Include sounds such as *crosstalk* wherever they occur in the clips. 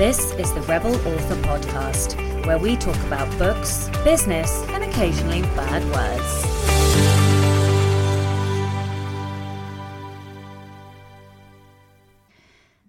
This is the Rebel Author Podcast, where we talk about books, business, and occasionally bad words.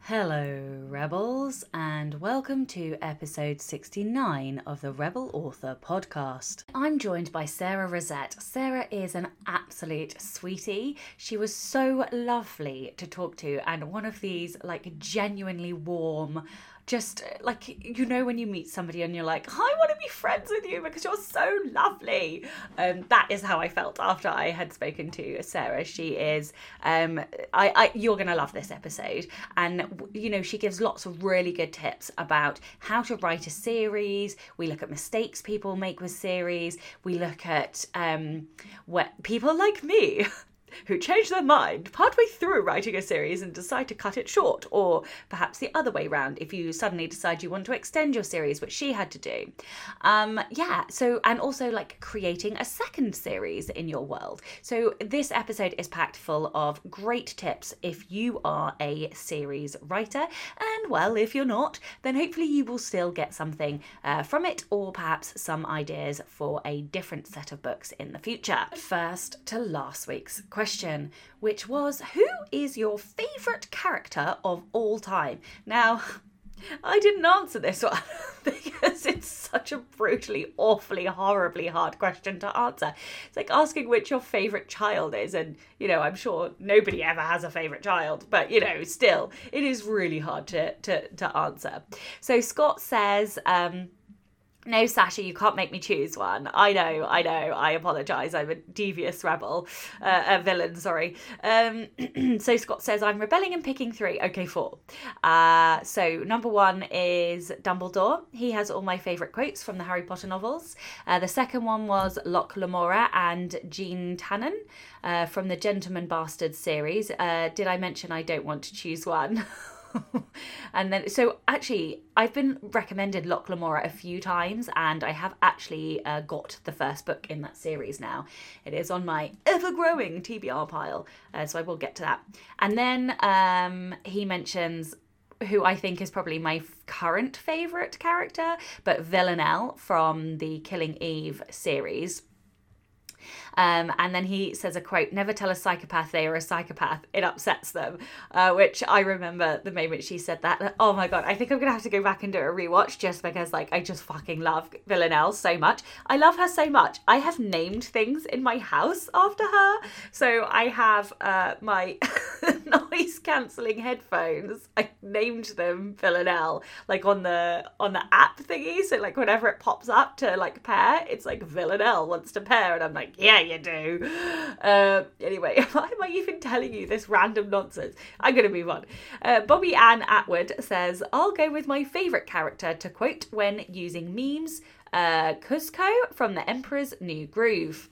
Hello, Rebels, and welcome to episode 69 of the Rebel Author podcast. I'm joined by Sara Rosett. Sara is an absolute sweetie. She was so lovely to talk to, and one of these like genuinely warm, just like you know when you meet somebody and you're like i want to be friends with you because you're so lovely. Um, that is how i felt after i had spoken to sara. She is um, I, I you're gonna love this episode. And you know she gives lots of really good tips about how to write a series. We look at mistakes people make with series. We look at um, what people like me *laughs* who change their mind partway through writing a series and decide to cut it short, or perhaps the other way round if you suddenly decide you want to extend your series, which she had to do. Um, yeah, so, and also like creating a second series in your world. So, this episode is packed full of great tips if you are a series writer, and well, if you're not, then hopefully you will still get something uh, from it, or perhaps some ideas for a different set of books in the future. First to last week's question question, which was Who is your favourite character of all time? Now, *laughs* I didn't answer this one *laughs* because it's such a brutally, awfully, horribly hard question to answer. It's like asking which your favourite child is, and you know, I'm sure nobody ever has a favourite child, but you know, still, it is really hard to to, to answer. So Scott says, um, no, Sacha, you can't make me choose one. I know, I know. I apologise. I'm a devious rebel, uh, a villain. Sorry. Um, *clears throat* so Scott says I'm rebelling and picking three. Okay, four. Uh, so number one is Dumbledore. He has all my favourite quotes from the Harry Potter novels. Uh, the second one was Locke Lamora and Jean Tannen uh, from the Gentleman Bastards series. Uh, did I mention I don't want to choose one? *laughs* *laughs* and then, so actually, I've been recommended Locke Lamora a few times, and I have actually uh, got the first book in that series now. It is on my ever growing TBR pile, uh, so I will get to that. And then um, he mentions who I think is probably my current favourite character, but Villanelle from the Killing Eve series. Um, and then he says a quote, never tell a psychopath they are a psychopath. It upsets them, uh, which I remember the moment she said that. Oh my God, I think I'm going to have to go back and do a rewatch just because like I just fucking love Villanelle so much. I love her so much. I have named things in my house after her. So I have uh, my *laughs* noise cancelling headphones. I named them Villanelle, like on the on the app thingy. So like whenever it pops up to like pair, it's like Villanelle wants to pair, and I'm like, yeah, you do. Uh, anyway, *laughs* why am I even telling you this random nonsense? I'm going to move on. Uh, Bobby Ann Atwood says, I'll go with my favourite character to quote when using memes uh, Kuzco from The Emperor's New Groove.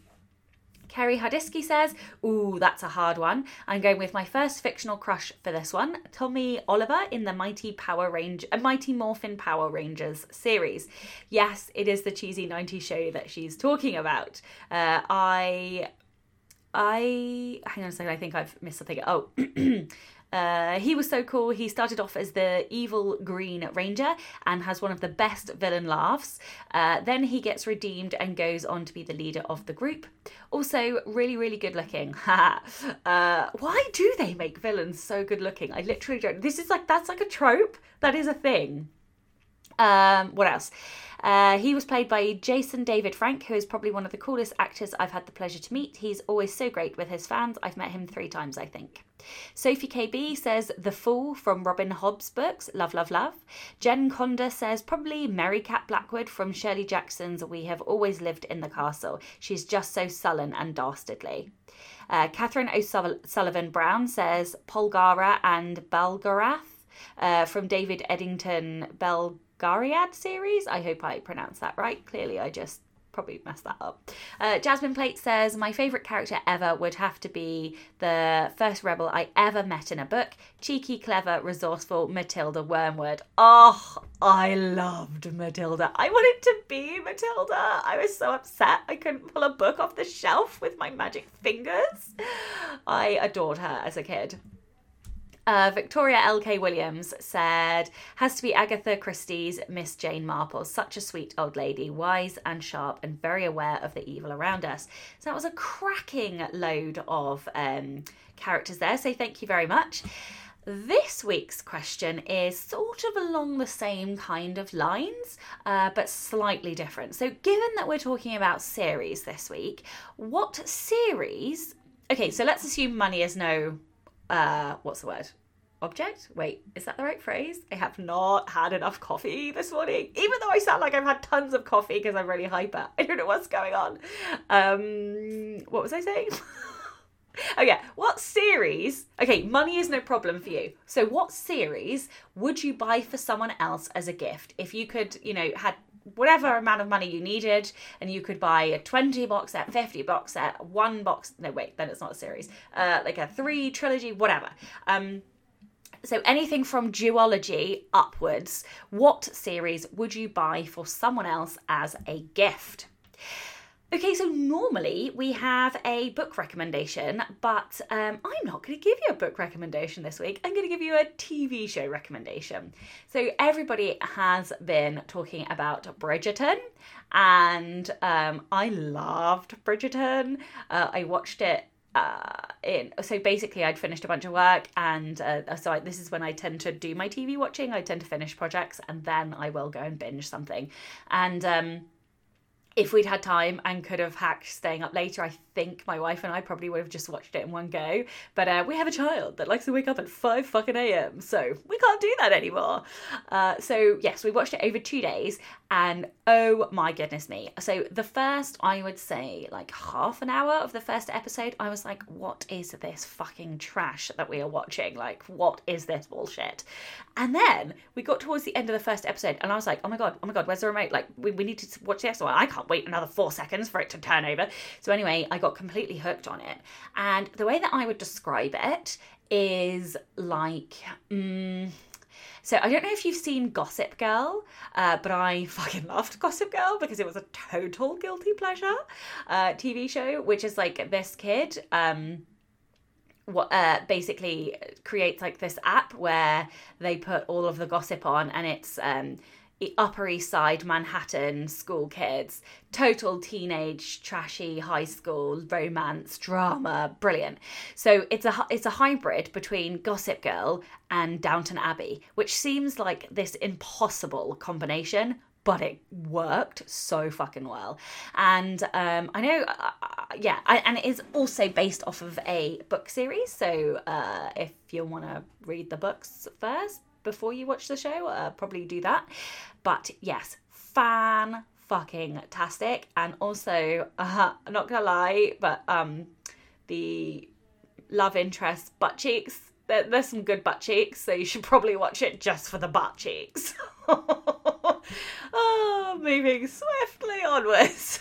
Kerry Hardisky says, Ooh, that's a hard one. I'm going with my first fictional crush for this one, Tommy Oliver in the Mighty Power Range, a uh, Mighty Morphin Power Rangers series. Yes, it is the cheesy 90s show that she's talking about. Uh, I I hang on a second. I think I've missed something. Oh, *clears throat* Uh, he was so cool. He started off as the evil Green Ranger and has one of the best villain laughs. Uh, then he gets redeemed and goes on to be the leader of the group. Also, really, really good looking. *laughs* uh, why do they make villains so good looking? I literally don't. This is like, that's like a trope. That is a thing. Um, what else? Uh, he was played by Jason David Frank, who is probably one of the coolest actors I've had the pleasure to meet. He's always so great with his fans. I've met him three times, I think. Sophie KB says The Fool from Robin Hobb's books. Love, love, love. Jen Conda says probably Merricat Blackwood from Shirley Jackson's We Have Always Lived in the Castle. She's just so sullen and dastardly. Uh, Catherine O'Sullivan Brown says Polgara and Belgarath uh, from David Eddington Bel Gariad series. I hope I pronounced that right. Clearly, I just probably messed that up. Uh, Jasmine Plate says, My favourite character ever would have to be the first rebel I ever met in a book. Cheeky, clever, resourceful Matilda Wormwood. Oh, I loved Matilda. I wanted to be Matilda. I was so upset I couldn't pull a book off the shelf with my magic fingers. I adored her as a kid. Uh, Victoria L.K. Williams said, has to be Agatha Christie's Miss Jane Marple. Such a sweet old lady, wise and sharp and very aware of the evil around us. So that was a cracking load of um, characters there. So thank you very much. This week's question is sort of along the same kind of lines, uh, but slightly different. So, given that we're talking about series this week, what series? Okay, so let's assume money is no. Uh, what's the word? object. Wait, is that the right phrase? I have not had enough coffee this morning, even though I sound like I've had tons of coffee because I'm really hyper. *laughs* I don't know what's going on. Um, what was I saying? *laughs* oh yeah, what series? Okay, money is no problem for you. So what series would you buy for someone else as a gift if you could, you know, had whatever amount of money you needed and you could buy a 20 box set 50 box set one box no wait then it's not a series uh like a three trilogy whatever. Um so anything from duology upwards what series would you buy for someone else as a gift Okay, so normally we have a book recommendation, but um, I'm not going to give you a book recommendation this week. I'm going to give you a TV show recommendation. So, everybody has been talking about Bridgerton, and um, I loved Bridgerton. Uh, I watched it uh, in so basically I'd finished a bunch of work and uh, so I, this is when I tend to do my TV watching I tend to finish projects and then I will go and binge something and um if we'd had time and could have hacked staying up later, I think my wife and I probably would have just watched it in one go. But uh, we have a child that likes to wake up at 5 fucking a.m., so we can't do that anymore. Uh, so, yes, we watched it over two days, and oh my goodness me. So, the first, I would say, like half an hour of the first episode, I was like, what is this fucking trash that we are watching? Like, what is this bullshit? And then we got towards the end of the first episode, and I was like, oh my god, oh my god, where's the remote? Like, we, we need to watch the next one. I can't wait another four seconds for it to turn over. So, anyway, I got completely hooked on it. And the way that I would describe it is like. Mm, so I don't know if you've seen Gossip Girl, uh, but I *laughs* fucking loved Gossip Girl because it was a total guilty pleasure uh, TV show, which is like this kid. Um, what uh, basically creates like this app where they put all of the gossip on, and it's um, Upper East Side Manhattan school kids, total teenage trashy high school romance drama, brilliant. So it's a it's a hybrid between Gossip Girl and Downton Abbey, which seems like this impossible combination, but it worked so fucking well. And um, I know, uh, uh yeah, I, and it is also based off of a book series. So uh, if you want to read the books first, before you watch the show, uh, probably do that. But yes, fan fucking tastic. And also, *laughs* uh, not gonna lie, but um, the love interest butt cheeks. There, there's some good butt cheeks, so you should probably watch it just for the butt cheeks. *laughs* oh, moving swiftly onwards.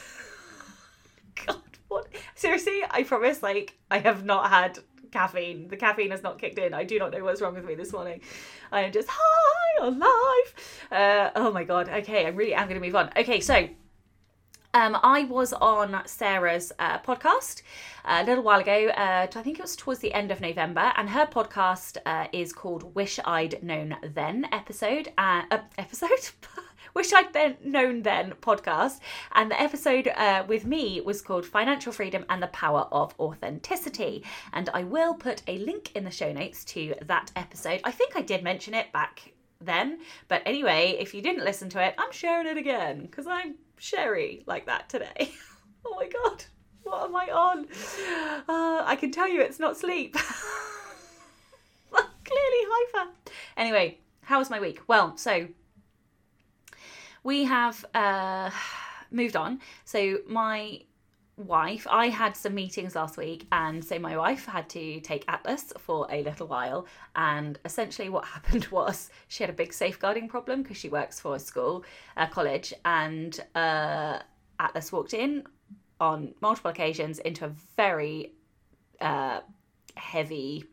*laughs* God, what? Seriously, I promise, like, I have not had caffeine. The caffeine has not kicked in. I do not know what's wrong with me this morning. I am just high on life. Uh, oh my god. Okay, I really am going to move on. Okay, so. Um, I was on Sara's uh, podcast uh, a little while ago. Uh, I think it was towards the end of November, and her podcast uh, is called "Wish I'd Known Then" episode. Uh, episode. *laughs* Wish I'd Been Known Then podcast. And the episode uh, with me was called Financial Freedom and the Power of Authenticity. And I will put a link in the show notes to that episode. I think I did mention it back then. But anyway, if you didn't listen to it, I'm sharing it again because I'm sherry like that today. *laughs* oh my God. What am I on? Uh, I can tell you it's not sleep. *laughs* Clearly hyper. Anyway, how was my week? Well, so we have uh, moved on. So my wife, I had some meetings last week, and so my wife had to take Atlas for a little while. And essentially, what *laughs* happened was she had a big safeguarding problem because she works for a school, a college, and uh, Atlas walked in on multiple occasions into a very uh, heavy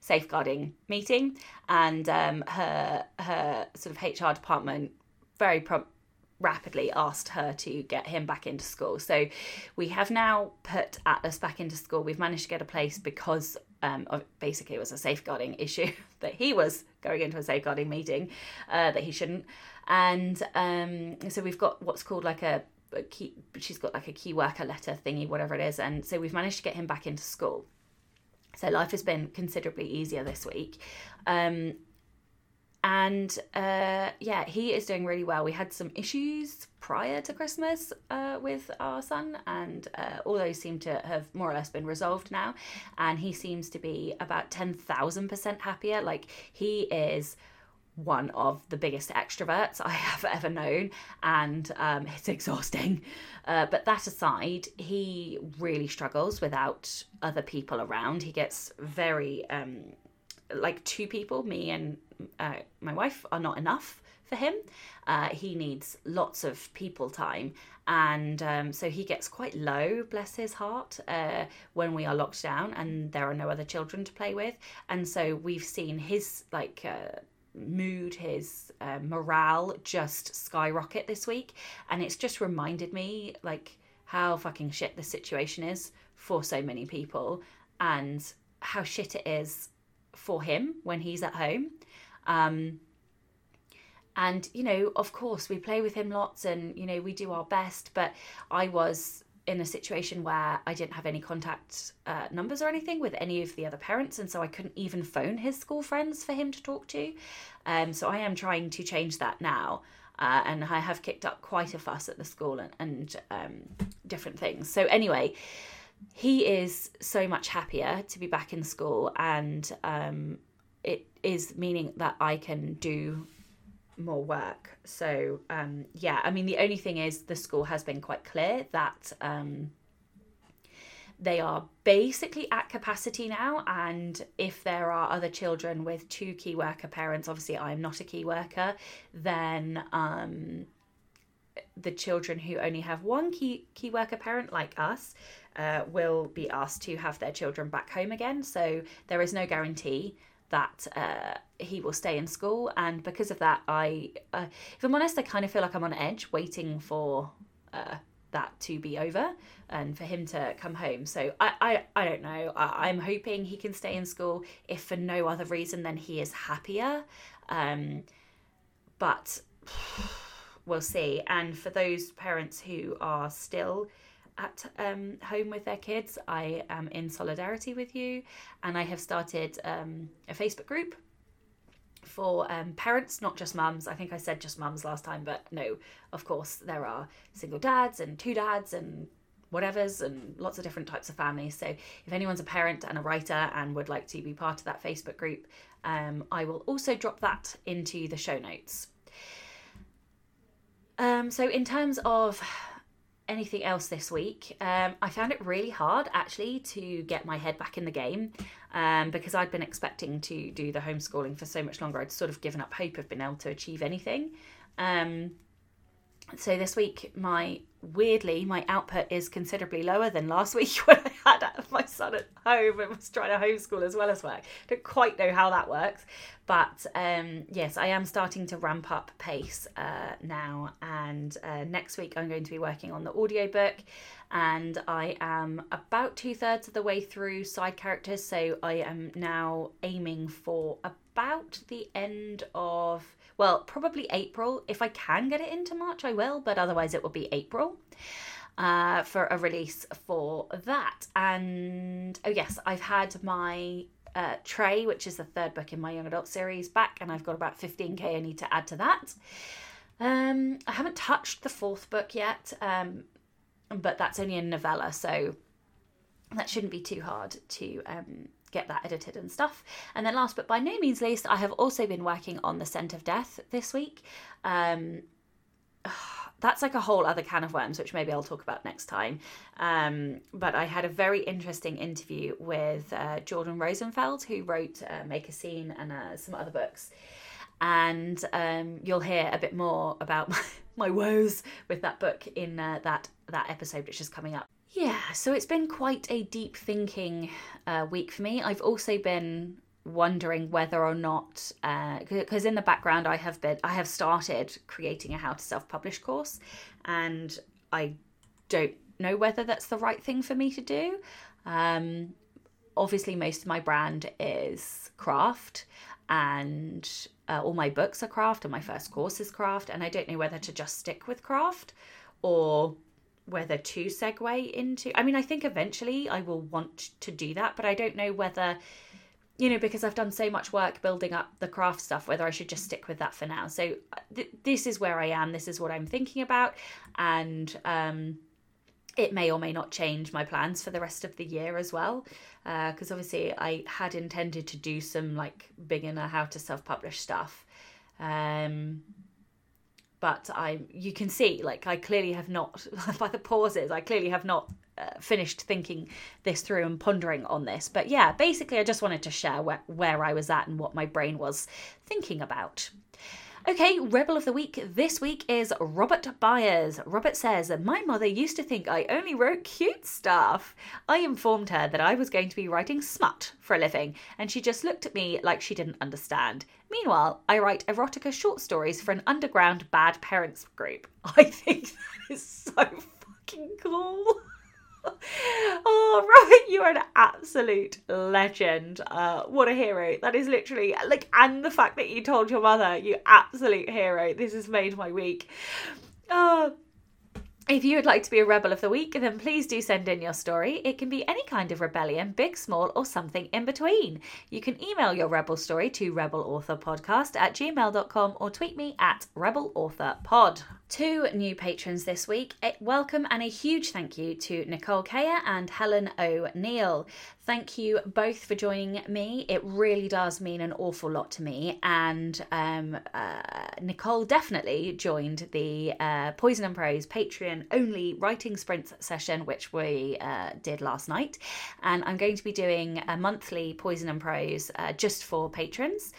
safeguarding meeting, and um, her her sort of HR department very prompt rapidly asked her to get him back into school. So we have now put Atlas back into school. We've managed to get a place because um, basically it was a safeguarding *laughs* issue that he was going into a safeguarding meeting uh, that he shouldn't. And um, so we've got what's called like a, a key, she's got like a key worker letter thingy, whatever it is. And so we've managed to get him back into school. So life has been considerably easier this week. Um, and uh, yeah, he is doing really well. We had some issues prior to Christmas uh, with our son, and uh, all those seem to have more or less been resolved now. And he seems to be about 10,000% happier. Like, he is one of the biggest extroverts I *laughs* have ever known, and um, it's exhausting. *laughs* Uh, but that aside, he really struggles without other people around. He gets very um, like two people, me and uh, my wife, are not enough for him. Uh, he needs lots of people time. And um, so he gets quite low, bless his heart, uh, when we are locked down and there are no other children to play with. And so we've seen his like uh, mood, his uh, morale just skyrocket this week. And it's just reminded me like how fucking shit the situation is for so many people and how shit it is for him when he's at home. Um, and, you know, of course, we play with him lots and, you know, we do our best. But I was in a situation where I didn't have any contact uh, numbers or anything with any of the other parents. And so I couldn't even phone his school friends for him to talk to. Um, so I am trying to change that now. Uh, and I have kicked up quite a fuss at the school and, and um, different things. So, anyway, he is so much happier to be back in school and um, it is meaning that I can do more work. So um, yeah, I mean the only thing is the school has been quite clear that um, they are basically at capacity now and if there are other children with two key worker parents obviously i'm not a key worker then um, the children who only have one key key worker parent like us uh, will be asked to have their children back home again. So there is no guarantee that uh, he will stay in school, and because of that, I, uh, if I'm honest, I kind of feel like I'm on edge, waiting for uh, that to be over and for him to come home. So I, I, I don't know. I, am hoping he can stay in school, if for no other reason than he is happier. Um, but *sighs* we'll see. And for those parents who are still at um, home with their kids, I am in solidarity with you, and I have started um, a Facebook group for um, parents, not just mums. I think I said just mums last time, but no, of course, there are single dads and two dads and whatevers and lots of different types of families. So if anyone's a parent and a writer and would like to be part of that Facebook group, um, I will also drop that into the show notes. Um, so in terms of anything else this week. Um, I found it really hard actually to get my head back in the game um, because I'd been expecting to do the homeschooling for so much longer. I'd sort of given up hope of being able to achieve anything. Um, so this week, my weirdly, my output is considerably lower than last *laughs* week when I had my son at home and was trying to homeschool as well as work. Don't quite know how that works, but um, yes, I am starting to ramp up pace uh, now. And uh, next week, I'm going to be working on the audiobook, and I am about two thirds of the way through side characters. So I am now aiming for about the end of well, probably April. If I can get it into March, I will, but otherwise it will be April uh, for a release for that. And oh, yes, I've had my uh, Tray, which is the third book in my young adult series, back, and I've got about 15k I need to add to that. Um, I haven't touched the fourth book yet, um, but that's only a novella, so that shouldn't be too hard to um, get that edited and stuff. And then last but by no means least, I have also been working on The Scent of Death this week. Um, *sighs* that's like a whole other can of worms, which maybe I'll talk about next time. Um, but I had a very interesting interview with uh, Jordan Rosenfeld, who wrote uh, Make a Scene and uh, some other books. And um, you'll hear a bit more about *laughs* my, my woes with that book in uh, that that episode, which is coming up. Yeah, so it's been quite a deep thinking uh, week for me. I've also been wondering whether or not because uh, in the background I have been I have started creating a how to self-publish course and I don't know whether that's the right thing for me to do. Um, obviously most of my brand is craft and uh, all my books are craft and my first course is craft and i don't know whether to just stick with craft or whether to segue into i mean i think eventually i will want to do that but i don't know whether you know because i've done so much work building up the craft stuff whether i should just stick with that for now. So uh, th- this is where i am this is what i'm thinking about and um it may or may not change my plans for the rest of the year as well. Because uh, obviously i had intended to do some like beginner how to self-publish stuff. Um, but i you can see like i clearly have not *laughs* by the pauses i clearly have not uh, finished thinking this through and pondering on this. But yeah basically i just wanted to share where, where i was at and what my brain was thinking about Okay, Rebel of the Week this week is Robert Byers. Robert says, My mother used to think I only wrote cute stuff. I informed her that I was going to be writing smut for a living, and she just looked at me like she didn't understand. Meanwhile, I write erotica short stories for an underground bad parents group. *laughs* I think that is so fucking cool. *laughs* *laughs* oh, Robert, you are an absolute legend. Uh, what a hero. That is literally like, and the fact that you told your mother, you absolute hero. This has made my week. Oh, if you would like to be a Rebel of the Week, then please do send in your story. It can be any kind of rebellion, big, small, or something in between. You can email your Rebel story to rebelauthorpodcast at gmail.com or tweet me at rebelauthorpod. Two new patrons this week. A welcome and a huge thank you to Nicole Cayer and Helen O'Neill. Thank you both for joining me. It really does mean an awful lot to me. And um, uh, Nicole definitely joined the uh, Poison and Prose Patreon only writing sprints session, which we uh, did last night. And I'm going to be doing a monthly Poison and Prose uh, just for patrons.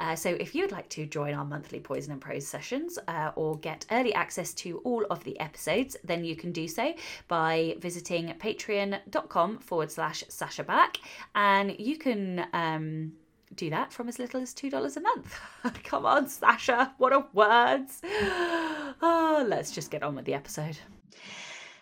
Uh, so if you'd like to join our monthly Poison and Prose sessions uh, or get early access to all of the episodes, then you can do so by visiting patreon.com forward slash Sacha Black. And you can um, do that from as little as $2 a month. *laughs* Come on, Sacha, what are words? Oh, *gasps* let's just get on with the episode.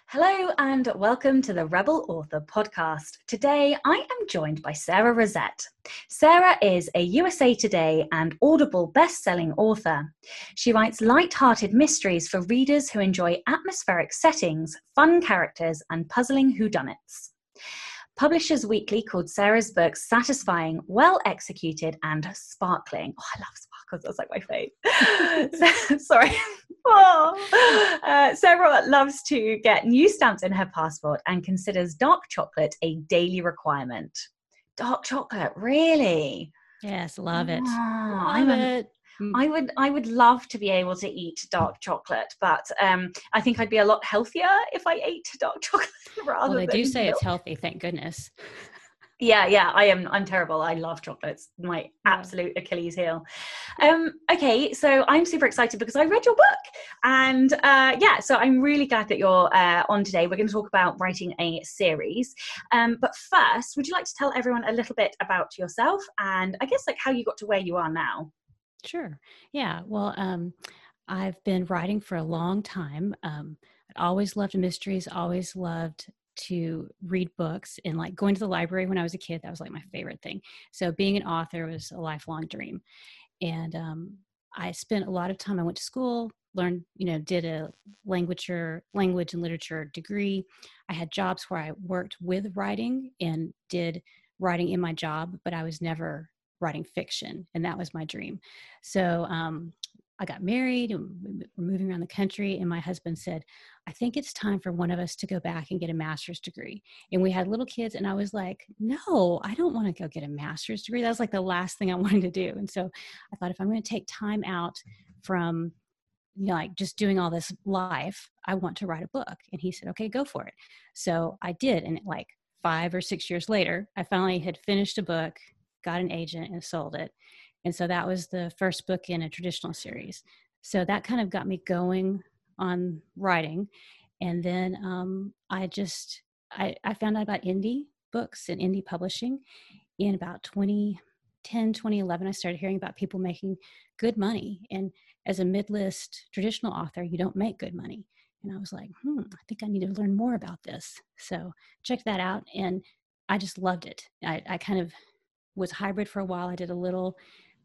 Hello and welcome to the Rebel Author podcast. Today I am joined by Sara Rosett. Sara is a USA Today and Audible best-selling author. She writes light-hearted mysteries for readers who enjoy atmospheric settings, fun characters, and puzzling whodunits. Publishers Weekly called Sara's book satisfying, well executed, and sparkling. Oh, I love sparkles, that's like my fave. *laughs* *laughs* Sorry. Oh. Uh, Sarah loves to get new stamps in her passport and considers dark chocolate a daily requirement. Dark chocolate, really? Yes, love it. Love I'm it. Mm. I would I would love to be able to eat dark chocolate, but um, I think I'd be a lot healthier if I ate *laughs* dark chocolate rather. Well, they do say milk. it's healthy. Thank goodness. Yeah, yeah, I am. I'm terrible. I love chocolates. My absolute Achilles heel. Um, okay, so I'm super excited because I read your book, and uh, yeah, so I'm really glad that you're uh, on today. We're going to talk about writing a series, um, but first, would you like to tell everyone a little bit about yourself and I guess like how you got to where you are now? Sure. Yeah. Well, um, I've been writing for a long time. Um, I always loved mysteries, always loved to read books and like going to the library when I was a kid, that was like my favorite thing. So being an author was a lifelong dream. And um, I spent a lot of time, I went to school, learned, you know, did a language language and literature degree. I had jobs where I worked with writing and did writing in my job, but I was never writing fiction, and that was my dream. So um, I got married and we were moving around the country, and my husband said, I think it's time for one of us to go back and get a master's degree. And we had little kids, and I was like, No, I don't want to go get a master's degree. That was like the last thing I *laughs* wanted to do. And so I thought, if I'm going to take time out from you know, like just doing all this life, I want to write a book. And he said, Okay, go for it. So I did. And like five or six years later, I finally had finished a book got an agent and sold it. And so that was the first book in a traditional series. So that kind of got me going on writing. And then um, I just, I, I found out about indie books and indie publishing in about 2010, 2011. I started hearing about people making good money. And as a mid-list traditional author, you don't make good money. And I was like, hmm, I think I need to learn more about this. So check that out. And I just loved it. I, I kind of was hybrid for a while. I did a little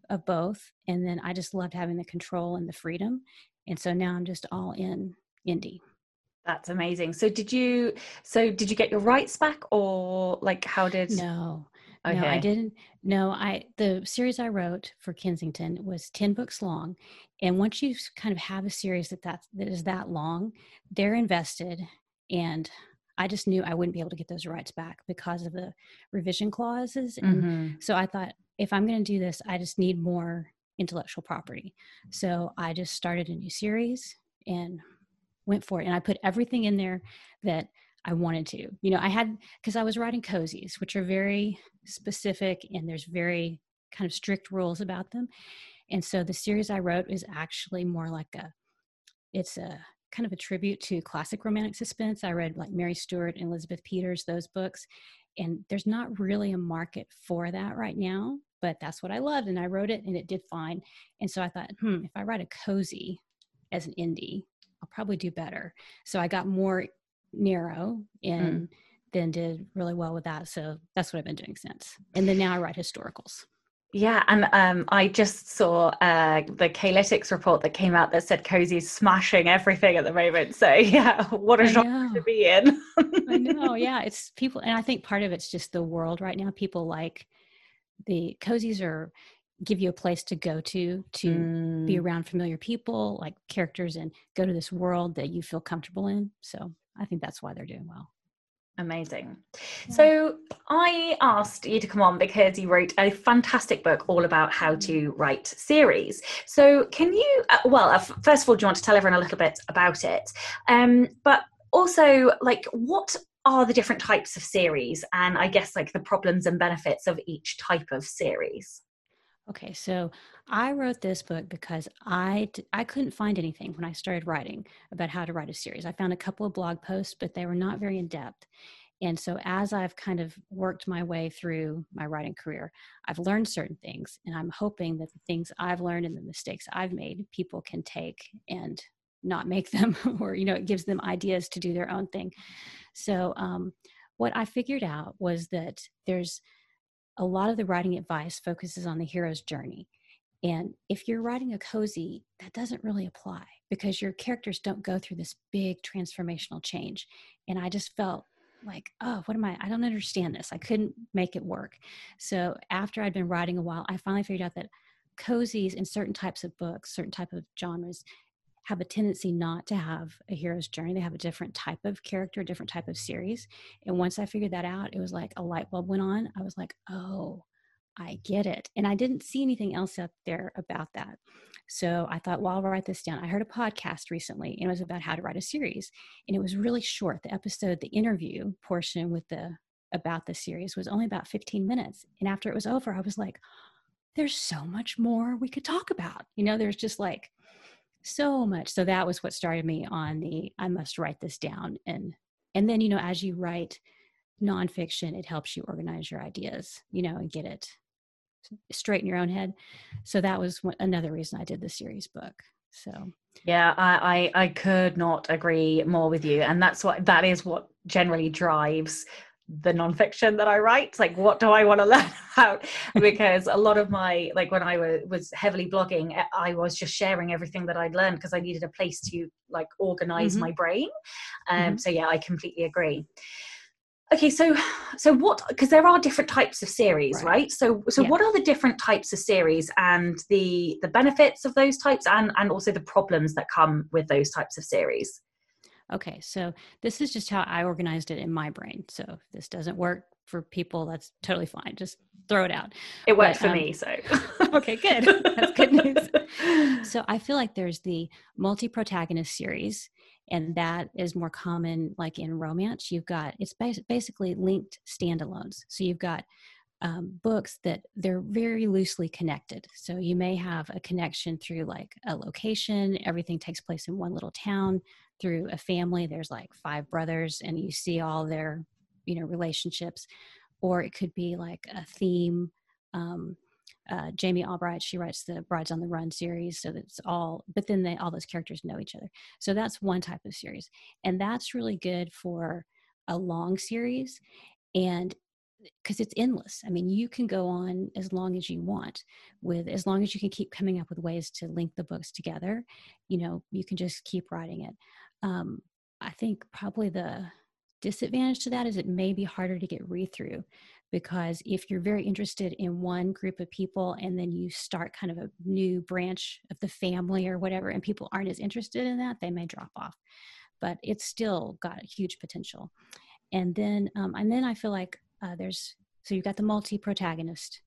of both, and then I just loved having the control and the freedom. And so now I'm just all in indie. That's amazing. So did you so did you get your rights back or like how did No. Okay. No, I didn't. No, I the series I wrote for Kensington was 10 books long. And once you kind of have a series that that, that is that long, they're invested and I just knew I wouldn't be able to get those rights back because of the revision clauses. And mm-hmm. so I thought if I'm going to do this, I just need more intellectual property. So I just started a new series and went for it. And I put everything in there that I wanted to. You know, I had, because I was writing cozies, which are very specific and there's very kind of strict rules about them. And so the series I wrote is actually more like a, it's a kind of a tribute to classic romantic suspense. I read like Mary Stewart and Elizabeth Peters, those books. And there's not really a market for that right now, but that's what I loved. And I wrote it and it did fine. And so I thought, hmm, if I write a cozy as an indie, I'll probably do better. So I got more narrow and mm. then did really well with that. So that's what I've been doing since. And then now I write historicals. Yeah, and um, I just saw uh, the K-lytics report that came out that said Cozy's smashing everything at the moment. So *laughs* yeah, what a genre to be in. I know. *laughs* Yeah, it's people, and I think part of it's just the world right now. People like the cozies are give you a place to go to to mm. be around familiar people like characters and go to this world that you feel comfortable in so i think that's why they're doing well amazing yeah. so i asked you to come on because you wrote a fantastic book all about how to mm. write series so can you uh, well uh, first of all do you want to tell everyone a little bit about it um, but also like what are the different types of series and i guess like the problems and benefits of each type of series Okay, so I wrote this book because I I couldn't find anything when I started writing about how to write a series. I found a couple of blog posts, but they were not very in depth. And so as I've kind of worked my way through my writing career, I've learned certain things, and I'm hoping that the things I've learned and the mistakes I've made, people can take and not make them, *laughs* or you know, it gives them ideas to do their own thing. So um, what I figured out was that there's a lot of the writing advice focuses on the hero's journey. And if you're writing a cozy, that doesn't really apply because your characters don't go through this big transformational change. And I just felt like, oh, what am I? I don't understand this. I couldn't make it work. So after I'd been writing a while, I finally figured out that cozies in certain types of books, certain type of genres, have a tendency not to have a hero's journey. They have a different type of character, a different type of series. And once I figured that out, it was like a light bulb went on. I was like, oh, I get it. And I didn't see anything else out there about that. So I thought, well, I'll write this down. I heard a podcast recently, and it was about how to write a series. And it was really short. The episode, the interview portion with the about the series was only about 15 minutes. And after it was over, I was like, there's so much more we could talk about. You know, there's just like so much. So that was what started me on the i must write this down and and then you know as you write nonfiction it helps you organize your ideas you know and get it straight in your own head. So that was one, another reason i did the series book so. Yeah I, I i could not agree more with you and that's what that is what generally drives the nonfiction that I write. Like, what do I want to *laughs* learn about? because a lot of my, like, when I was, heavily blogging, eh, I was just sharing everything that I'd learned because I needed a place to like organize mm-hmm. my brain. Um, mm-hmm. So yeah, I completely agree. Okay, so so what? Because there are different types of series, right? right? So so yeah. what are the different types of series and the the benefits of those types and and also the problems that come with those types of series? Okay, so this is just how I organized it in my brain. So if this doesn't work for people, that's totally fine. Just throw it out. It worked but, for um, me, so *laughs* okay, good. That's good news. *laughs* so I feel like there's the multi-protagonist series, and that is more common, like in romance. You've got it's basically linked standalones. So you've got um, books that they're very loosely connected. So you may have a connection through like a location. Everything takes place in one little town through a family there's like five brothers and you see all their you know relationships or it could be like a theme um, uh, Jamie Albright, she writes the Brides on the Run series, so that's all. But then they all those characters know each other, so that's one type of series, and that's really good for a long series. And because it's endless. I mean, you can go on as long as you want with as long as you can keep coming up with ways to link the books together. You know, you can just keep writing it. Um, I think probably the disadvantage to that is it may be harder to get read through because if you're very interested in one group of people and then you start kind of a new branch of the family or whatever and people aren't as interested in that they may drop off. But it's still got huge potential. And then um, and then i feel like uh, there's so you've got the multi-protagonist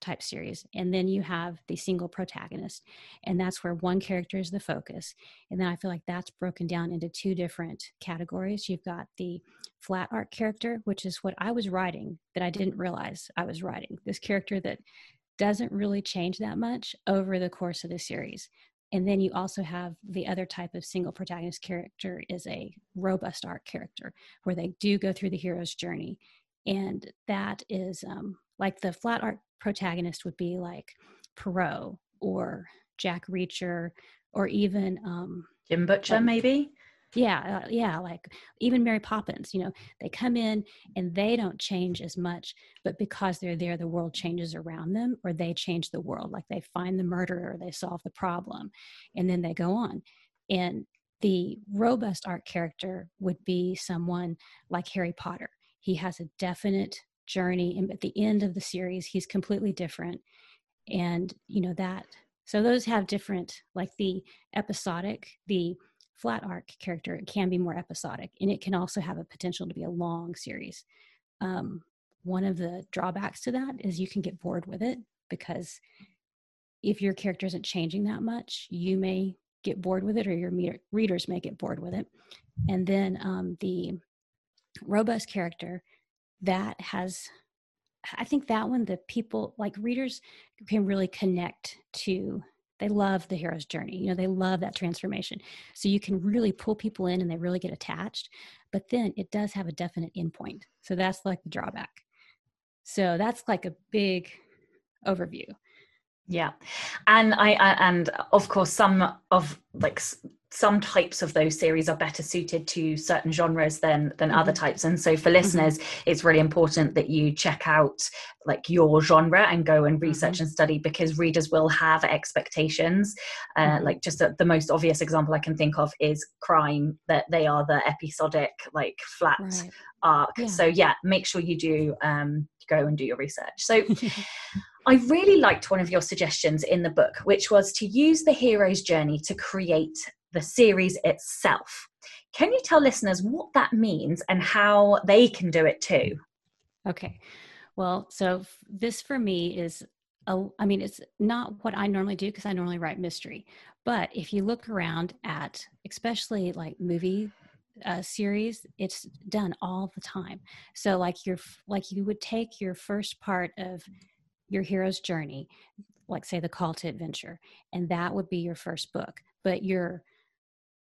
type series and then you have the single protagonist and that's where one character is the focus and then i feel like that's broken down into two different categories. You've got the flat arc character which is what i was writing that i didn't realize i was writing this character that doesn't really change that much over the course of the series. And then you also have the other type of single protagonist character is a robust arc character where they do go through the hero's journey and that is um, like the flat arc protagonist would be like Poirot or Jack Reacher or even um, Jim Butcher, maybe. Yeah, uh, yeah, like even Mary Poppins. You know, they come in and they don't change as much, but because they're there, the world changes around them, or they change the world. Like they find the murderer, they solve the problem, and then they go on. And the robust arc character would be someone like Harry Potter. He has a definite journey and at the end of the series he's completely different. And you know that so those have different like the episodic the flat arc character it can be more episodic and it can also have a potential to be a long series. Um, one of the drawbacks to that is you can get bored with it because if your character isn't changing that much you may get bored with it or your readers may get bored with it. And then um, the robust character that has i think that one the people like readers can really connect to they love the hero's journey you know they love that transformation. So you can really pull people in and they really get attached but then it does have a definite endpoint so that's like the drawback. So that's like a big overview. Yeah. And I, I, and of course some of like some types of those series are better suited to certain genres than than mm-hmm. other types and so for mm-hmm. listeners mm-hmm. it's really important that you check out like your genre and go and research mm-hmm. and study because readers will have expectations uh, mm-hmm. like just a, the most obvious example i can think of is crime that they are the episodic like flat right. arc yeah. so yeah make sure you do um, go and do your research so *laughs* I really liked one of your suggestions in the book, which was to use the hero's journey to create the series itself. Can you tell listeners what that means and how they can do it too? Okay. Well, so this for me is a, I mean, it's not what I normally do because I normally write mystery. But if you look around at, especially like movie uh, series, it's done all the time. So like you're like you would take your first part of your hero's journey, like say the call to adventure, and that would be your first book. But your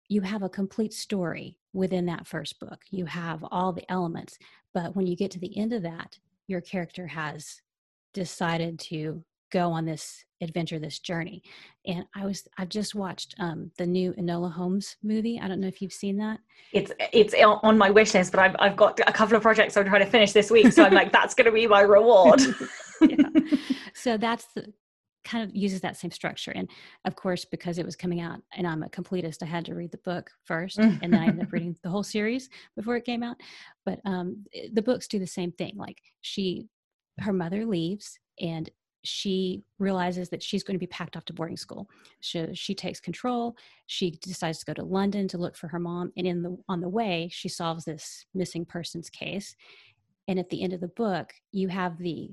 you have a complete story within that first book. You have all the elements. But when you get to the end of that, your character has decided to go on this adventure, this journey. And I was I've just watched um, the new Enola Holmes movie. I don't know if you've seen that. It's it's on my wish list, but I've I've got a couple of projects I'm trying to finish this week. So I'm like, *laughs* that's gonna be my reward. *laughs* yeah. So that's the kind of uses that same structure. And of course, because it was coming out and I'm a completist, I had to read the book first and then I ended up reading *laughs* the whole series before it came out. But um, eh, the books do the same thing. Like she, her mother leaves and she realizes that she's going to be packed off to boarding school. So she takes control. She decides to go to London to look for her mom. And in the on the way, she solves this missing persons case. And at the end of the book, you have the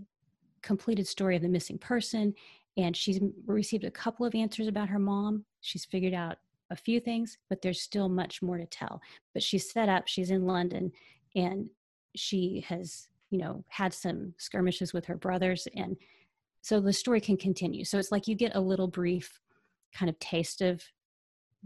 completed story of the missing person and she's received a couple of answers about her mom. She's figured out a few things, but there's still much more to tell. But she's set up, she's in London, and she has, you know, had some skirmishes with her brothers. And so the story can continue. So it's like you get a little brief kind of taste of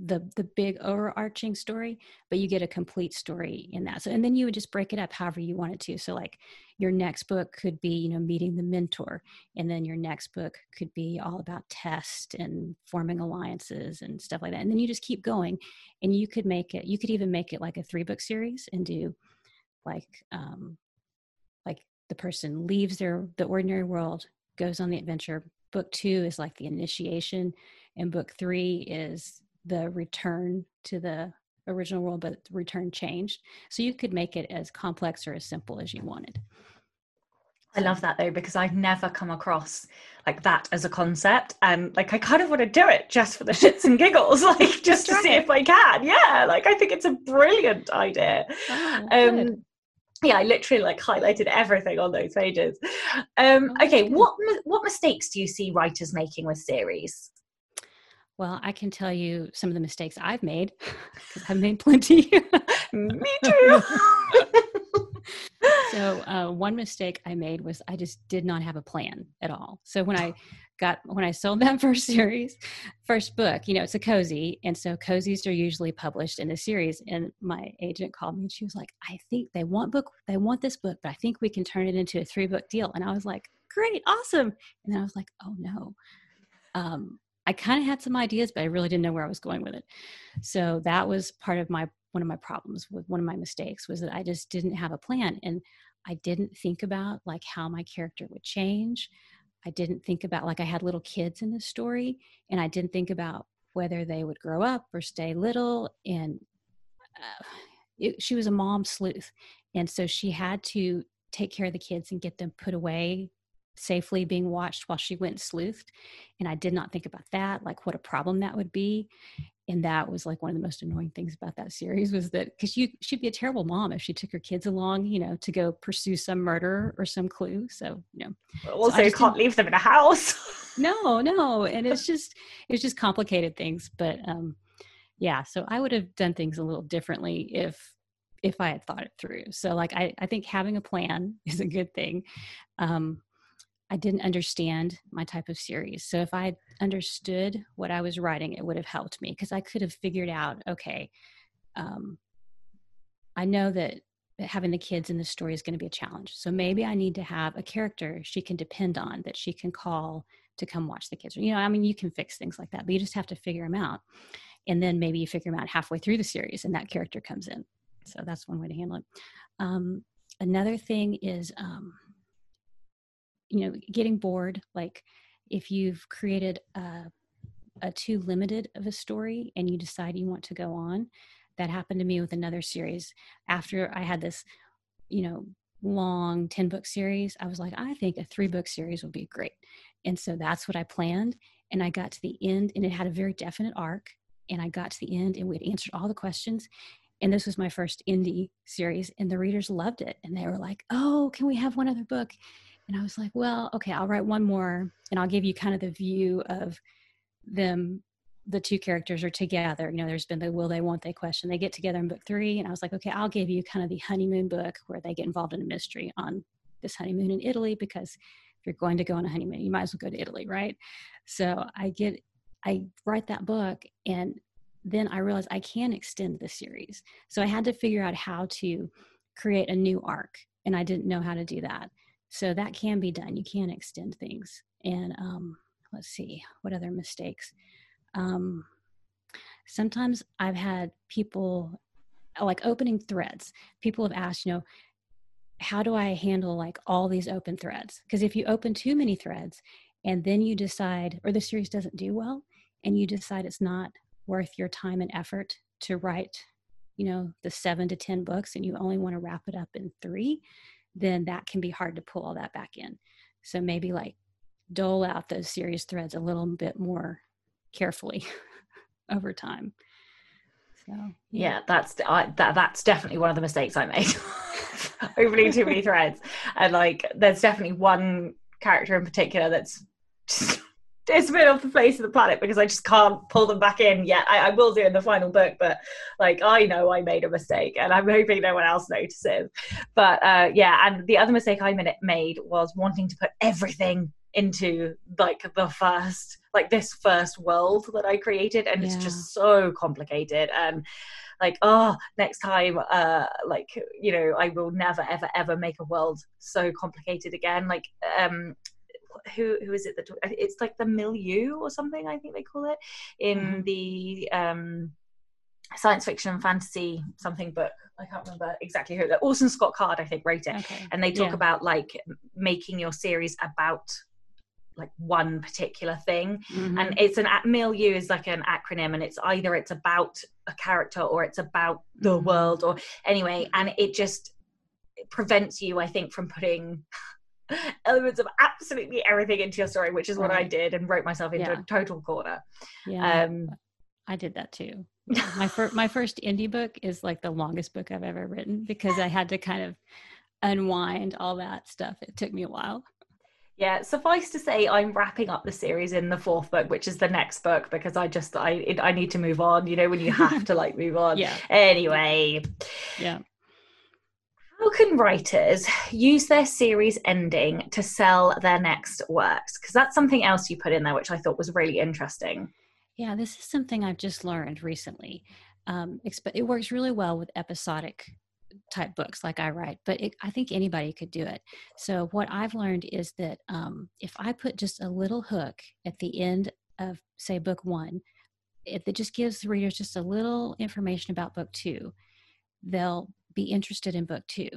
the the big overarching story but you get a complete story in that. So and then you would just break it up however you want it to. So like your next book could be you know meeting the mentor and then your next book could be all about test and forming alliances and stuff like that. And then you just keep going and you could make it you could even make it like a three book series and do like um like the person leaves their the ordinary world goes on the adventure. Book two is like the initiation and book three is the return to the original world but the return changed so you could make it as complex or as simple as you wanted I love that though because I've never come across like that as a concept, and like I kind of want to do it just for the shits and giggles, *laughs* like just to see if I can. Yeah, like I think it's a brilliant idea. Oh, um, yeah, I literally like highlighted everything on those pages. Um, oh, okay, what what mistakes do you see writers making with series? Well, I can tell you some of the mistakes I've made *laughs* because I've made plenty. *laughs* Me *laughs* too. so uh, one mistake I made was I just did not have a plan at all. So when I got when I sold that first series, first book, you know, it's a cozy, and so cozies are usually published in a series. And my agent called me and she was like, "I think they want book, they want this book, but I think we can turn it into a three book deal." And I was like, "Great, awesome!" And then I was like, "Oh no." Um, I kind of had some ideas, but I really didn't know where I was going with it. So that was part of my one of my problems with one of my mistakes was that I just didn't have a plan and I didn't think about like how my character would change. I didn't think about like I had little kids in the story and I didn't think about whether they would grow up or stay little and uh, it, she was a mom sleuth and so she had to take care of the kids and get them put away safely being watched while she went sleuthed and i did not think about that like what a problem that would be and that was like one of the most annoying things about that series was that because you she'd be a terrible mom if she took her kids along you know to go pursue some murder or some clue so you know. Also so you can't leave them in a house. *laughs* *laughs* No no and it's just it's just complicated things but um yeah so i would have done things a little differently if if i had thought it through. So like i i think having a plan *laughs* is a good thing um I didn't understand my type of series. So if I understood what I was writing, it would have helped me because I could have figured out, okay, um, I know that having the kids in the story is going to be a challenge. So maybe I need to have a character she can depend on that she can call to come watch the kids. You know, I mean, you can fix things like that, but you just have to figure them out. And then maybe you figure them out halfway through the series and that character comes in. So that's one way to handle it. Um, another thing is, um, you know getting bored like if you've created a, a too limited of a story and you decide you want to go on that happened to me with another series. After i had this you know long 10 book series i was like i think a three book series would be great. And so that's what i planned and i got to the end and it had a very definite arc and i got to the end and we had answered all the questions and this was my first indie series and the readers loved it and they were like oh can we have one other book and I was like, well, okay, I'll write one more and I'll give you kind of the view of them. The two characters are together. You know, there's been the will they, won't they question. They get together in book three. And I was like, okay, I'll give you kind of the honeymoon book where they get involved in a mystery on this honeymoon in Italy because if you're going to go on a honeymoon, you might as well go to Italy, right? So I get, I write that book and then I realized I can extend the series. So I had to figure out how to create a new arc. And I didn't know how to do that. So that can be done. You can extend things. And um, let's see, what other mistakes? Um, sometimes I've had people like opening threads. People have asked, you know, how do I handle like all these open threads? Because if you open too many threads and then you decide, or the series doesn't do well, and you decide it's not worth your time and effort to write, you know, the seven to 10 books and you only want to wrap it up in three, then that can be hard to pull all that back in. So maybe like dole out those series threads a little bit more carefully *laughs* over time. So yeah, yeah that's I, that that's definitely one of the mistakes I made. *laughs* Opening too many threads, and like there's definitely one character in particular that's just disappeared off the face of the planet because I just can't pull them back in yet. I, I, will do in the final book, but like I know I made a mistake and I'm hoping no one else notices. But uh, yeah, and the other mistake I made was wanting to put everything into like the first, like this first world that I created, and yeah. it's just so complicated and like oh next time uh like you know i will never ever ever make a world so complicated again like um who who is it that it's like the milieu or something I think they call it in mm. the um science fiction and fantasy something book. I can't remember exactly who. that Orson Scott Card, I think, wrote it, Okay. and they talk Yeah. about like making your series about like one particular thing Mhm. and it's an milieu is like an acronym and it's either it's about a character or it's about the Mhm. world or anyway and it just prevents you i think from putting *laughs* elements of absolutely everything into your story which is what i did and wrote myself into Yeah. a total corner yeah. um I did that too. *laughs* my first my first indie book is like the longest book I've ever written because I had to kind of unwind all that stuff. It took me a while. yeah suffice to say i'm wrapping up the series in the fourth book which is the next book because i just i it, i need to move on you know when you have to like move on *laughs* Yeah. anyway Yeah. How can writers use their series ending to sell their next works? Because that's something else you put in there, which I thought was really interesting. Yeah, this is something I've just learned recently. Um, it works really well with episodic type books like I write, but it, I think anybody could do it. So, what I've learned is that um, if I put just a little hook at the end of, say, book one, if it just gives the readers just a little information about book two, they'll be interested in book two.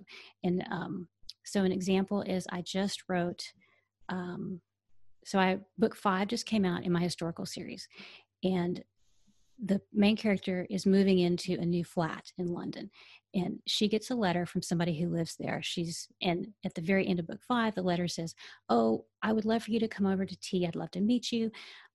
And um, so, an example is I just wrote. Um, so I book five just came out in my historical series, and the main character is moving into a new flat in London and she gets a letter from somebody who lives there. She's and at the very end of book five, the letter says, "Oh, I would love for you to come over to tea. I'd love to meet you.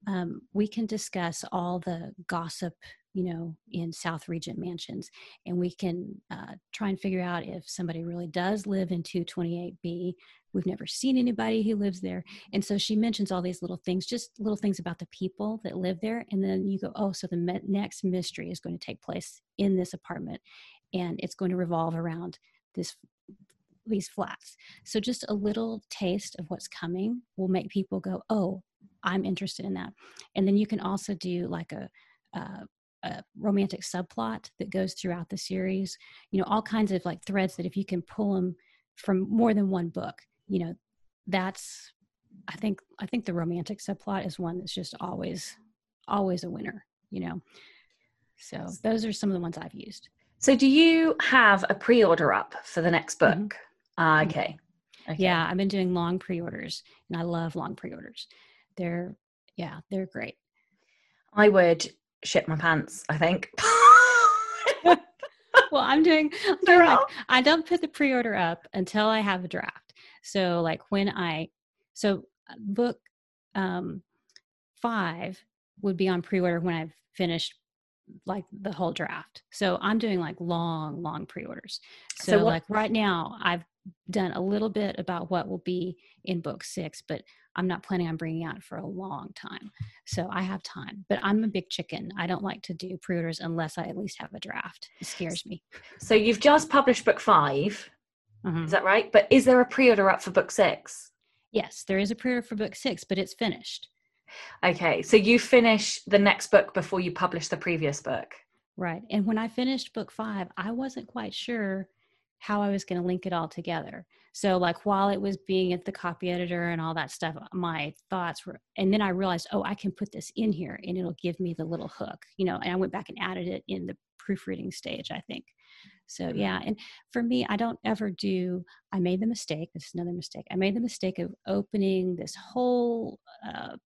Um, we can discuss all the gossip, you know, in South Regent mansions, and we can uh, try and figure out if somebody really does live in 228B. We've never seen anybody who lives there, and so she mentions all these little things, just little things about the people that live there, and then you go, oh, so the next mystery is going to take place in this apartment and it's going to revolve around this these flats. So just a little taste of what's coming will make people go oh i'm interested in that. And then you can also do like a, a, a romantic subplot that goes throughout the series. You know all kinds of like threads that if you can pull them from more than one book you know that's i think i think the romantic subplot is one that's just always always a winner you know? So those are some of the ones i've used So, do you have a pre order up for the next book? Mhm. Ah, Mhm. okay. okay. Yeah, I've been doing long pre-orders and I love long pre-orders. They're yeah, they're great. I would shit my pants, I think. *laughs* Well, I'm doing, I'm doing like, I don't put the pre-order up until I have a draft. So like when I so uh, book um 5 would be on pre-order when I've finished like the whole draft. So I'm doing like long long pre-orders. So So, what- like right now I've done a little bit about what will be in book 6, but I'm not planning on bringing out for a long time. So I have time. But I'm a big chicken. I don't like to do pre-orders unless I at least have a draft. It scares me. so, you've just published book five, Mhm. is that right? But is there a pre order up for book six? Yes, there is a pre-order for book 6, but it's finished. Okay. So, you finish the next book before you publish the previous book. Right. And when I finished book five, I wasn't quite sure how I was going to link it all together. So, like, while it was being at the copy editor and all that stuff, my thoughts were, and then I realized, oh, I can put this in here and it'll give me the little hook, you know, and I went back and added it in the proofreading stage, I think. So, yeah. And for me, I don't ever do, I made the mistake, this is another mistake. I made the mistake of opening this whole, uh,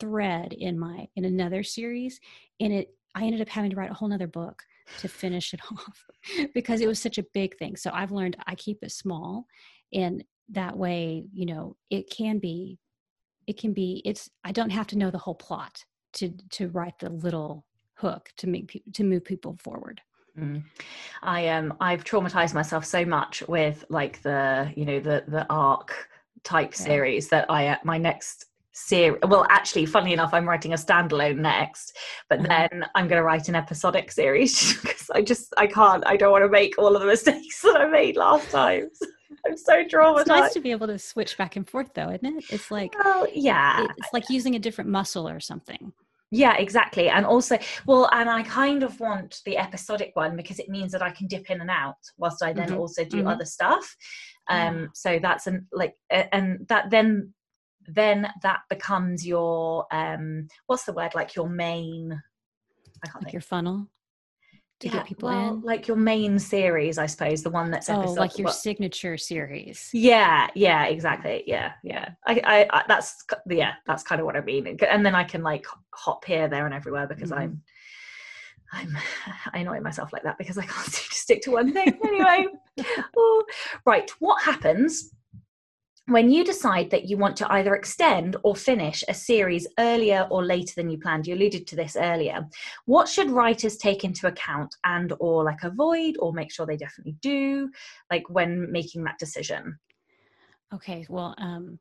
thread in my in another series and it i ended up having to write a whole nother book to finish it *laughs* off because it was such a big thing so i've learned i keep it small and that way you know it can be it can be it's i don't have to know the whole plot to to write the little hook to make people to move people forward Mm. I um I've traumatized myself so much with like the you know the the arc type Yeah. series that I uh, my next series well actually funnily enough I'm writing a standalone next but Uh-huh. then I'm going to write an episodic series *laughs* because I just I can't I don't want to make all of the mistakes *laughs* that I made last time *laughs* I'm so traumatized it's nice to be able to switch back and forth though isn't it it's like well yeah it's like using a different muscle or something Yeah, exactly. And also, well, and I kind of want the episodic one because it means that I can dip in and out whilst I then Mhm, also do mhm. other stuff. Um, Yeah. so that's an like, and that then then that becomes your um, what's the word? Like your main. I can't like think. your funnel to yeah, get people well, in? Like your main series, I suppose, the one that's oh, episode, like your what? signature series. Yeah, yeah, exactly. Yeah, yeah. I, I, I, that's yeah, that's kind of what I mean. And then I can like hop here, there, and everywhere because mm-hmm. I'm. I'm *sighs* I annoy myself like that because I can't *laughs* stick to one thing anyway. *laughs* oh, right, what happens when you decide that you want to either extend or finish a series earlier or later than you planned you alluded to this earlier what should writers take into account and or like avoid or make sure they definitely do like when making that decision okay well um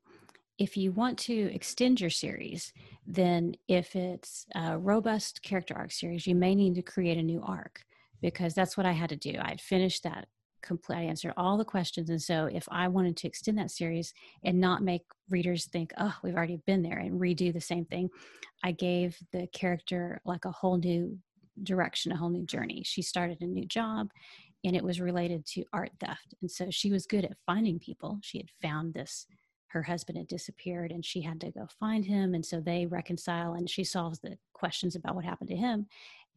if you want to extend your series, then if it's a robust character arc series, you may need to create a new arc because that's what I had to do. I had finished that complete I answered all the questions. And so if I wanted to extend that series and not make readers think, oh, we've already been there and redo the same thing, I gave the character like a whole new direction, a whole new journey. She started a new job and it was related to art theft. And so she was good at finding people. She had found this her husband had disappeared and she had to go find him and so they reconcile and she solves the questions about what happened to him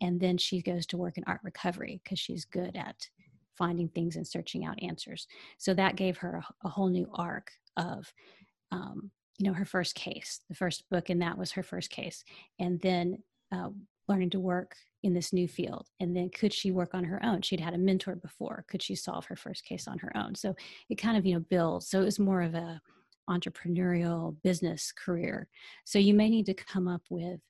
and then she goes to work in art recovery because she's good at finding things and searching out answers. So that gave her a, a whole new arc of, um, you know, her first case. The first book and that was her first case, and then uh, learning to work in this new field. And then could she work on her own? She'd had a mentor before. Could she solve her first case on her own? So it kind of, you know, builds. So it was more of a entrepreneurial business career. So you may need to come up with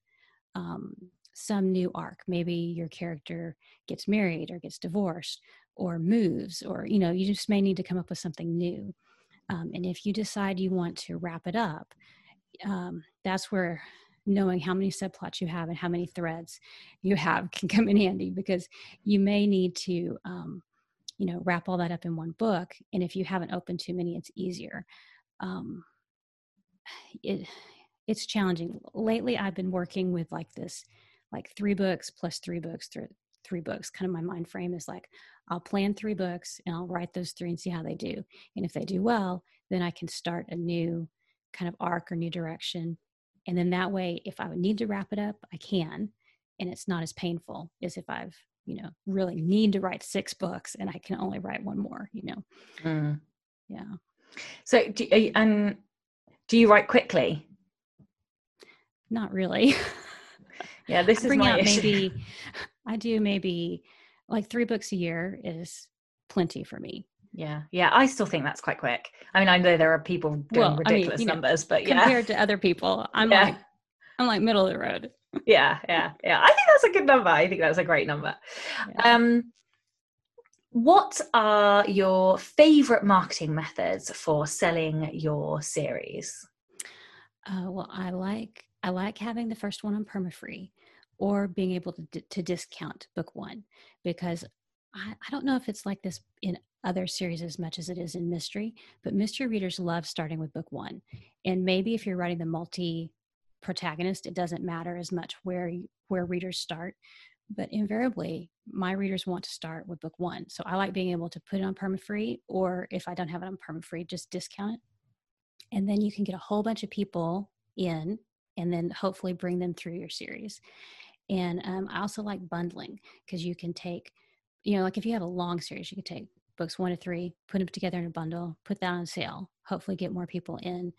um, some new arc. Maybe your character gets married or gets divorced, or moves or you know you just may need to come up with something new. Um, and if you decide you want to wrap it up um, that's where knowing how many subplots you have and how many threads you have *laughs* can come in handy because you may need to um, you know wrap all that up in one book. And if you haven't opened too many it's easier. Um, *sighs* it it's challenging. Lately i've been working with like this like three books plus three books th- three books kind of my mind frame is like I'll plan three books and I'll write those three and see how they do. And if they do well, then I can start a new kind of arc or new direction. And then that way, if I would need to wrap it up, I can. And it's not as painful as if I've, you know, really need to write six books and I can only write one more, you know. Mm. Yeah. So, do, you, and do you write quickly? Not really. *laughs* Yeah, this is my issue. maybe I do maybe like three books a year is plenty for me. Yeah, yeah, I still think that's quite quick. I mean, I know there are people doing well, ridiculous I mean, numbers, know, but yeah, compared to other people, I'm yeah. like, I'm like middle of the road. yeah, yeah, yeah. I think that's a good number. I think that's a great number. Yeah. Um, what are your favorite marketing methods for selling your series? Uh, well, I like I like having the first one on permafree or being able to, to discount book one because I, I don't know if it's like this in other series as much as it is in mystery, but mystery readers love starting with book one. And maybe if you're writing the multi protagonist, it doesn't matter as much where where readers start. But invariably, my readers want to start with book one. So I like being able to put it on permafree, or if I don't have it on permafree, just discount it. And then you can get a whole bunch of people in and then hopefully bring them through your series. And um, I also like bundling because you can take, you know, like if you have a long series, you can take books one to three, put them together in a bundle, put that on sale, hopefully get more people in.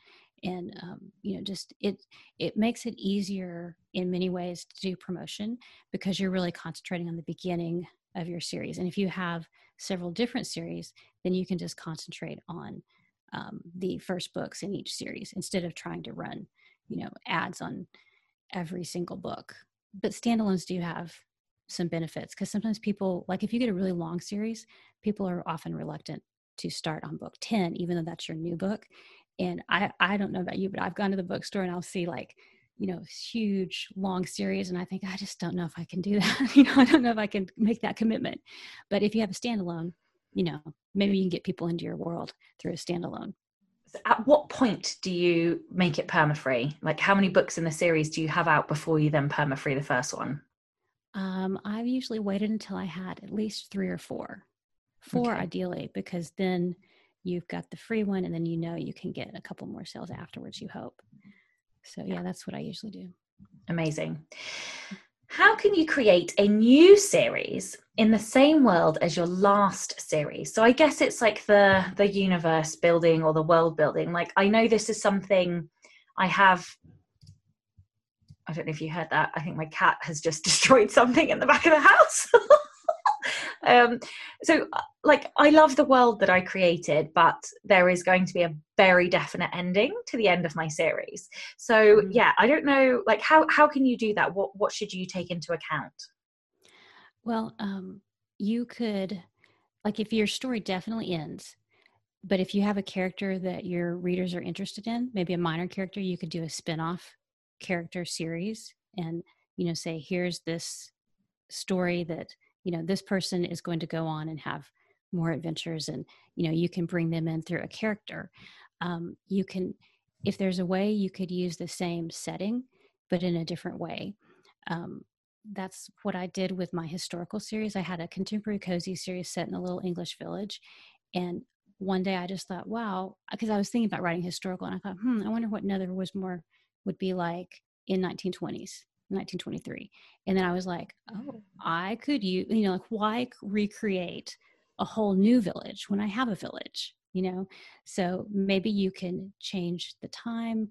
And um, you know, just it it makes it easier in many ways to do promotion because you're really concentrating on the beginning of your series. And if you have several different series, then you can just concentrate on um, the first books in each series instead of trying to run you know ads on every single book. But standalones do have some benefits because sometimes people like if you get a really long series people are often reluctant to start on book 10 even though that's your new book. And i i don't know about you but i've gone to the bookstore and i'll see like you know huge long series and i think i just don't know if i can do that. *laughs* You know i don't know if i can make that commitment. But if you have a standalone you know maybe you can get people into your world through a standalone at what point do you make it perma-free? Like how many books in the series do you have out before you then perma-free the first one? Um, I've usually waited until I had at least three or four. Four okay. ideally, because then you've got the free one and then you know you can get a couple more sales afterwards, you hope. So yeah, that's what I usually do. Amazing. How can you create a new series in the same world as your last series? So I guess it's like the the universe building or the world building. Like I know this is something I have I don't know if you heard that. I think my cat has just *laughs* destroyed something in the back of the house. *laughs* um, so, uh, like, I love the world that I created, but there is going to be a very definite ending to the end of my series. So, mm-hmm. yeah, I don't know, like, how how can you do that? What what should you take into account? Well, um, you could, like, if your story definitely ends, but if you have a character that your readers are interested in, maybe a minor character, you could do a spin-off character series and you know say here's this story that you know this person is going to go on and have more adventures and you know you can bring them in through a character. Um, you can if there's a way you could use the same setting but in a different way. Um, that's what i did with my historical series. I had a contemporary cozy series set in a little english village and one day i just thought wow because i was thinking about writing historical and i thought hmm i wonder what another was more would be like in 1920s 1923 and then i was like oh, oh. i could use you know like why recreate a whole new village when i have a village you know? So maybe you can change the time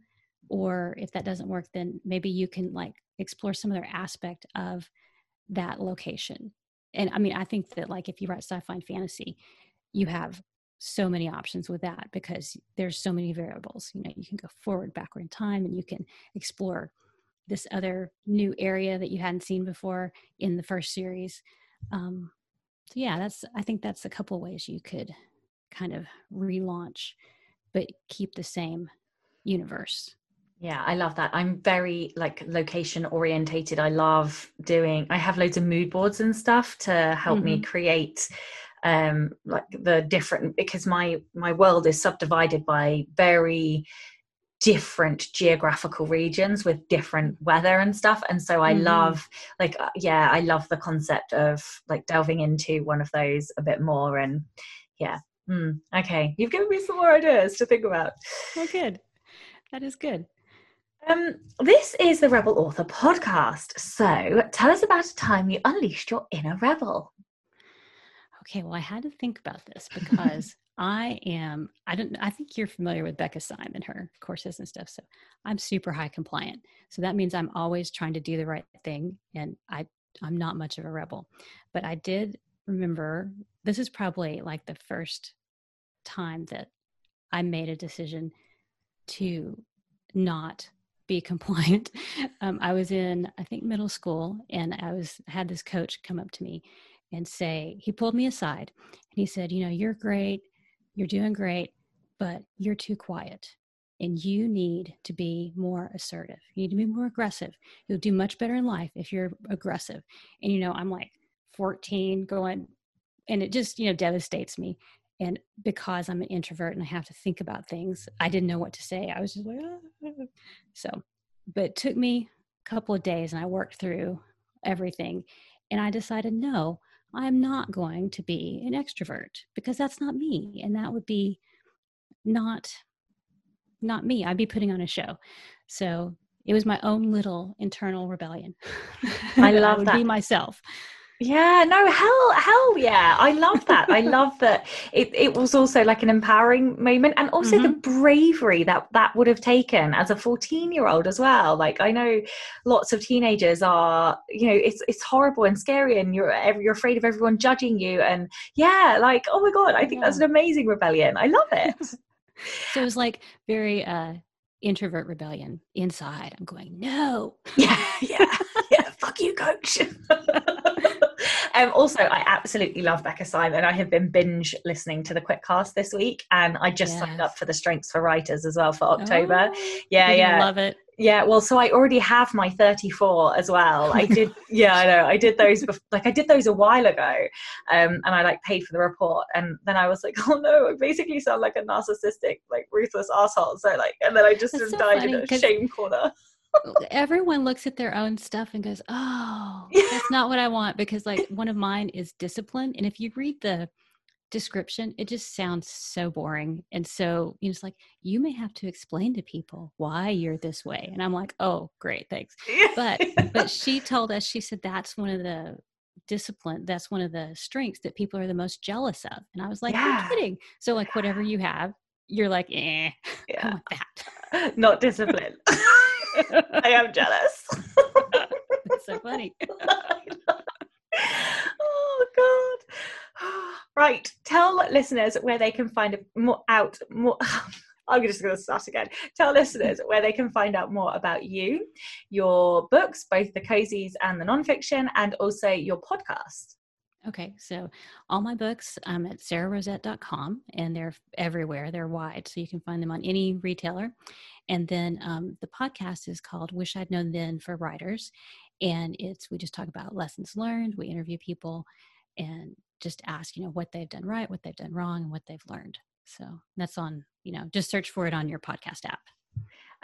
or if that doesn't work then maybe you can like explore some other aspect of that location. And i mean i think that like if you write sci-fi and fantasy you have so many options with that because there's so many variables. You know you can go forward backward in time and you can explore this other new area that you hadn't seen before in the first series. Um, so yeah that's i think that's a couple ways you could kind of relaunch but keep the same universe. Yeah i love that. I'm very like location orientated. I love doing i have loads of mood boards and stuff to help mm-hmm. me create um like the different because my my world is subdivided by very different geographical regions with different weather and stuff. And so i mm-hmm. love like uh, yeah i love the concept of like delving into one of those a bit more and yeah. Mm, okay. You've given me some more ideas to think about. Well good. That is good. Um, this is the Rebel Author podcast. So tell us about a time you unleashed your inner rebel. Okay, well, I had to think about this *laughs* because I am, I don't, I think you're familiar with Becca and her courses and stuff. So I'm super high compliant. So that means I'm always trying to do the right thing. And I, I'm not much of a rebel. But I did remember this is probably like the first time that I made a decision to not be *laughs* compliant. Um, I was in, I think, middle school, and I was had this coach come up to me and say, he pulled me aside and he said, You know, you're great, you're doing great, but you're too quiet and you need to be more assertive. You need to be more aggressive. You'll do much better in life if you're aggressive. And, you know, I'm like 14 going, and it just, you know, devastates me. And because I'm an introvert and I have to think about things, I didn't know what to say. I was just like, ah. so, but it took me a couple of days and I worked through everything. And I decided, no, I'm not going to be an extrovert because that's not me. And that would be not not me. I'd be putting on a show. So it was my own little internal rebellion. *laughs* I love I that. Be myself. Yeah, no, hell, hell yeah. I love that. I *laughs* love that it, it was also like an empowering moment and also mm-hmm. the bravery that that would have taken as a 14 year old as well. Like I know lots of teenagers are, you know, it's, it's horrible and scary and you're, you're afraid of everyone judging you. And yeah, like, oh my God, I think yeah. that's an amazing rebellion. I love it. *laughs* so it was like very, uh, introvert rebellion inside. I'm going, no. Yeah, yeah, yeah. *laughs* Fuck you, coach. Um, also, I absolutely love Becca Syme. I have been binge listening to the QuitCast this week, and I just yes. signed up for the Strengths for Writers as well for October. Oh, yeah, yeah, love it. Yeah, well, so I already have my 34 as well. I did, *laughs* yeah, I know. I did those, before, like I did those a while ago, um, and I like paid for the report, and then I was like, *laughs* oh no, I basically sound like a narcissistic, like ruthless asshole. So like, and then I just so in a shame corner everyone looks at their own stuff and goes, "Oh, *laughs* that's not what I want." Because like one of mine is discipline, and if you read the description, it just sounds so boring. And so you know, it's like, you may have to explain to people why you're this way. And I'm like, oh, great, thanks. But but *laughs* she told us, she said that's one of the discipline, that's one of the strengths that people are the most jealous of. And I was like, yeah. you're kidding. So like whatever you have, you're like, eh, *laughs* yeah. that. Not discipline. I am jealous. That's so funny. *laughs* oh God. Right. Tell listeners where they can find more out more. *laughs* I'm just going to start again. Tell listeners where they can find out more about you, your books, both the cozies and the nonfiction, and also your podcast. Okay, so all my books um, at sararosett.com and they're everywhere. They're wide, so you can find them on any retailer. And then um, the podcast is called Wish I'd Known Then for Writers. And it's, we just talk about lessons learned, we interview people and just ask, you know, what they've done right, what they've done wrong, and what they've learned. So that's on, you know, just search for it on your podcast app.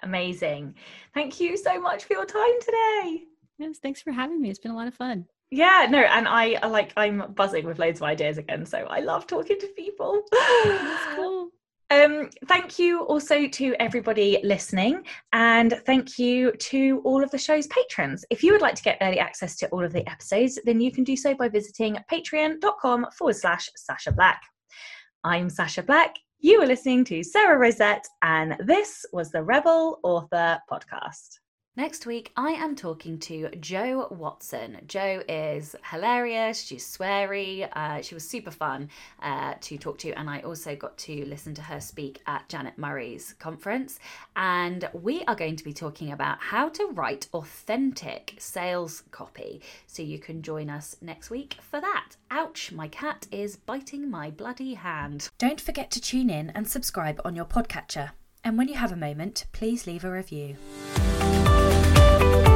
Amazing. Thank you so much for your time today. Yes, thanks for having me. It's been a lot of fun yeah no and i like i'm buzzing with loads of ideas again so i love talking to people. *laughs* *laughs* Cool. um thank you also to everybody listening and thank you to all of the show's patrons. If you would like to get early access to all of the episodes then you can do so by visiting patreon.com forward slash Sacha Black. I'm Sacha Black. You are listening to Sara Rosett, and this was the rebel author podcast Next week, I am talking to Jo Watson. Jo is hilarious, she's sweary, uh, she was super fun uh, to talk to, and I also got to listen to her speak at Janet Murray's conference. And we are going to be talking about how to write authentic sales copy. So you can join us next week for that. Ouch, my cat is biting my bloody hand. Don't forget to tune in and subscribe on your podcatcher. And when you have a moment, please leave a review. Bye.